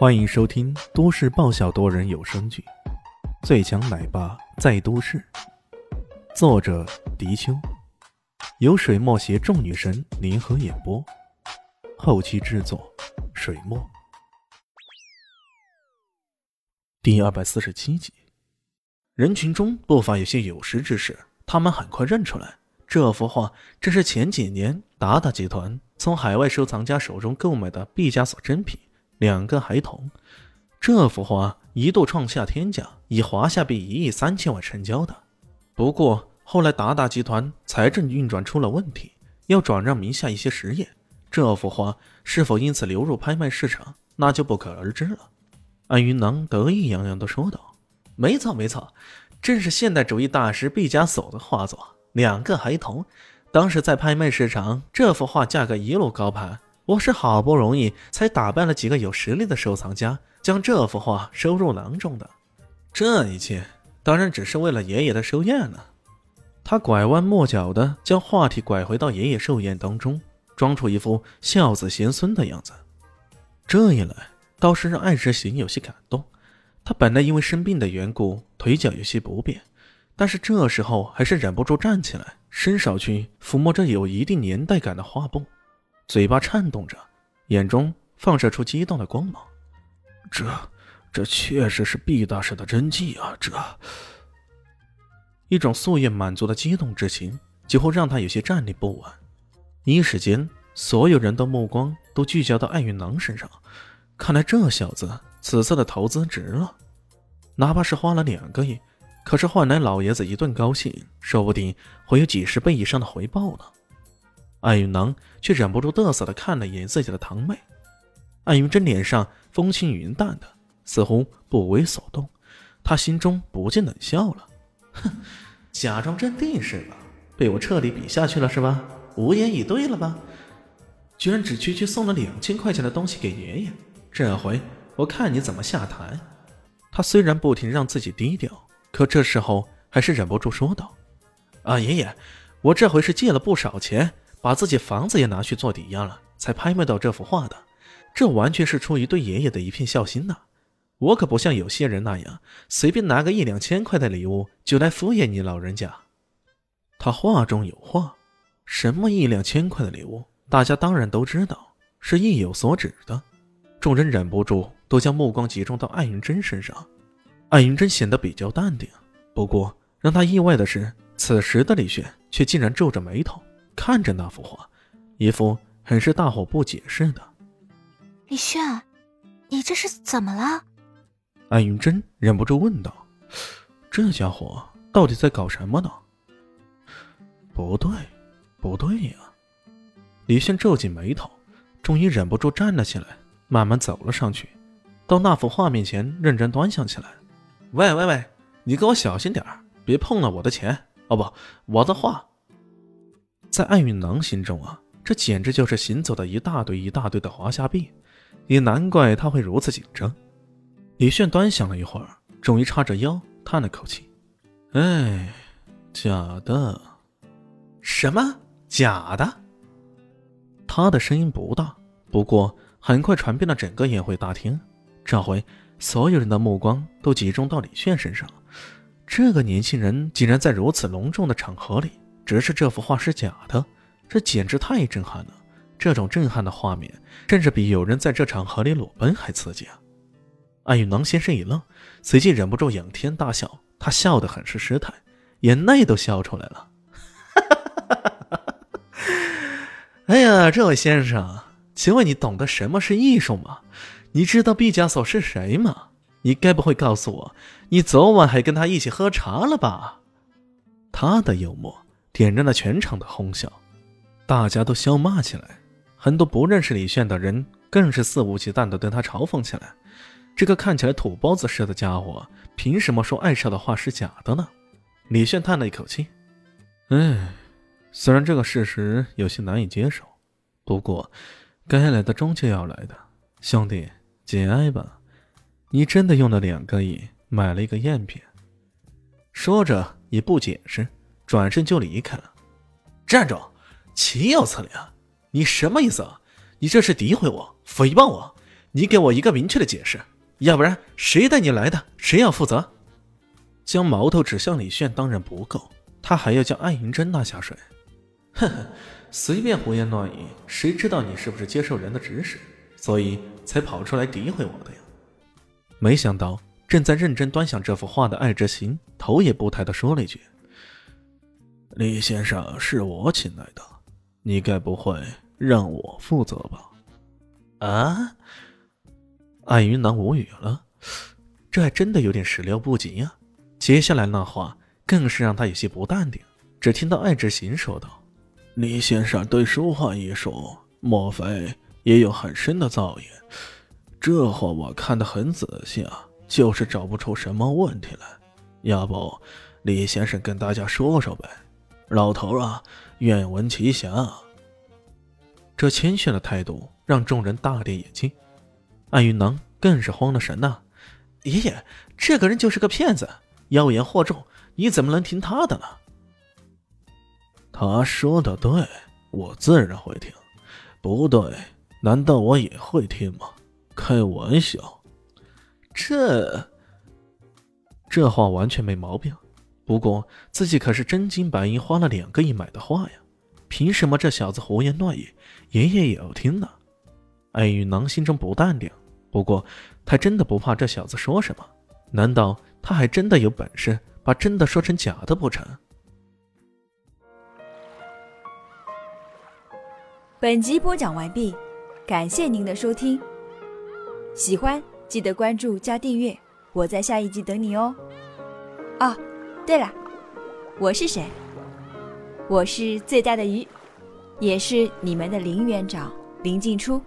欢迎收听都市爆笑多人有声剧《最强奶爸在都市》，作者：迪秋，由水墨携众女神联合演播，后期制作：水墨。第二百四十七集，人群中不乏有些有识之士，他们很快认出来，这幅画正是前几年达达集团从海外收藏家手中购买的毕加索真品。两个孩童，这幅画一度创下天价，以华夏币一亿三千万成交的。不过后来达达集团财政运转出了问题，要转让名下一些实业，这幅画是否因此流入拍卖市场，那就不可而知了。安云囊得意洋洋地说道：“没错，没错，正是现代主义大师毕加索的画作。两个孩童，当时在拍卖市场，这幅画价格一路高攀。”我是好不容易才打败了几个有实力的收藏家，将这幅画收入囊中的。这一切当然只是为了爷爷的寿宴了。他拐弯抹角的将话题拐回到爷爷寿宴当中，装出一副孝子贤孙的样子。这一来倒是让艾之行有些感动。他本来因为生病的缘故，腿脚有些不便，但是这时候还是忍不住站起来，伸手去抚摸着有一定年代感的画布。嘴巴颤动着，眼中放射出激动的光芒。这，这确实是毕大师的真迹啊！这，一种夙愿满足的激动之情，几乎让他有些站立不稳。一时间，所有人的目光都聚焦到艾云囊身上。看来这小子此次的投资值了，哪怕是花了两个亿，可是换来老爷子一顿高兴，说不定会有几十倍以上的回报呢。艾云囊却忍不住得瑟的看了一眼自己的堂妹，艾云真脸上风轻云淡的，似乎不为所动。他心中不禁冷笑了：“哼，假装镇定是吧？被我彻底比下去了是吧？无言以对了吧？居然只区区送了两千块钱的东西给爷爷，这回我看你怎么下台！”他虽然不停让自己低调，可这时候还是忍不住说道：“啊，爷爷，我这回是借了不少钱。”把自己房子也拿去做抵押了，才拍卖到这幅画的，这完全是出于对爷爷的一片孝心呐！我可不像有些人那样，随便拿个一两千块的礼物就来敷衍你老人家。他话中有话，什么一两千块的礼物，大家当然都知道，是意有所指的。众人忍不住都将目光集中到艾云珍身上，艾云珍显得比较淡定。不过让他意外的是，此时的李炫却竟然皱着眉头。看着那幅画，一副很是大惑不解似的。李炫，你这是怎么了？安云珍忍不住问道：“这家伙到底在搞什么呢？”不对，不对呀！李炫皱紧眉头，终于忍不住站了起来，慢慢走了上去，到那幅画面前认真端详起来。“喂喂喂，你给我小心点别碰了我的钱哦，不，我的画。”在艾云囊心中啊，这简直就是行走的一大堆一大堆的华夏币，也难怪他会如此紧张。李炫端详了一会儿，终于叉着腰叹了口气：“哎，假的，什么假的？”他的声音不大，不过很快传遍了整个宴会大厅。这回所有人的目光都集中到李炫身上，这个年轻人竟然在如此隆重的场合里。只是这幅画是假的，这简直太震撼了！这种震撼的画面，甚至比有人在这场河里裸奔还刺激啊！艾雨囊先生一愣，随即忍不住仰天大笑，他笑得很是失态，眼泪都笑出来了。哈哈哈哈哈哎呀，这位先生，请问你懂得什么是艺术吗？你知道毕加索是谁吗？你该不会告诉我，你昨晚还跟他一起喝茶了吧？他的幽默。点燃了全场的哄笑，大家都笑骂起来。很多不认识李炫的人更是肆无忌惮地对他嘲讽起来。这个看起来土包子似的家伙，凭什么说艾少的话是假的呢？李炫叹了一口气：“唉，虽然这个事实有些难以接受，不过该来的终究要来的。兄弟，节哀吧。你真的用了两个亿买了一个赝品。”说着也不解释。转身就离开了。站住！岂有此理啊！你什么意思啊？你这是诋毁我、诽谤我！你给我一个明确的解释，要不然谁带你来的，谁要负责。将矛头指向李炫当然不够，他还要将艾云珍拉下水。哼哼，随便胡言乱语，谁知道你是不是接受人的指使，所以才跑出来诋毁我的呀？没想到正在认真端详这幅画的艾之行，头也不抬的说了一句：“李先生是我请来的，你该不会让我负责吧？”啊！艾云南无语了，这还真的有点始料不及呀。接下来那话更是让他有些不淡定。只听到艾之行说道：“李先生对书画艺术，莫非也有很深的造诣？这话我看得很仔细啊，就是找不出什么问题来。要不，李先生跟大家说说呗？老头啊，愿闻其详。”这谦逊的态度让众人大跌眼镜，艾云囊更是慌了神呐！爷爷，这个人就是个骗子，妖言惑众，你怎么能听他的呢？他说的对，我自然会听。不对，难道我也会听吗？开玩笑，这这话完全没毛病。不过自己可是真金白银花了两个亿买的画呀。凭什么这小子胡言乱语，爷爷也要听呢？艾雨囊心中不淡定，不过他真的不怕这小子说什么？难道他还真的有本事把真的说成假的不成？本集播讲完毕，感谢您的收听。喜欢记得关注加订阅，我在下一集等你哦。啊，对了，我是谁？我是最大的鱼，也是你们的林园长林静初。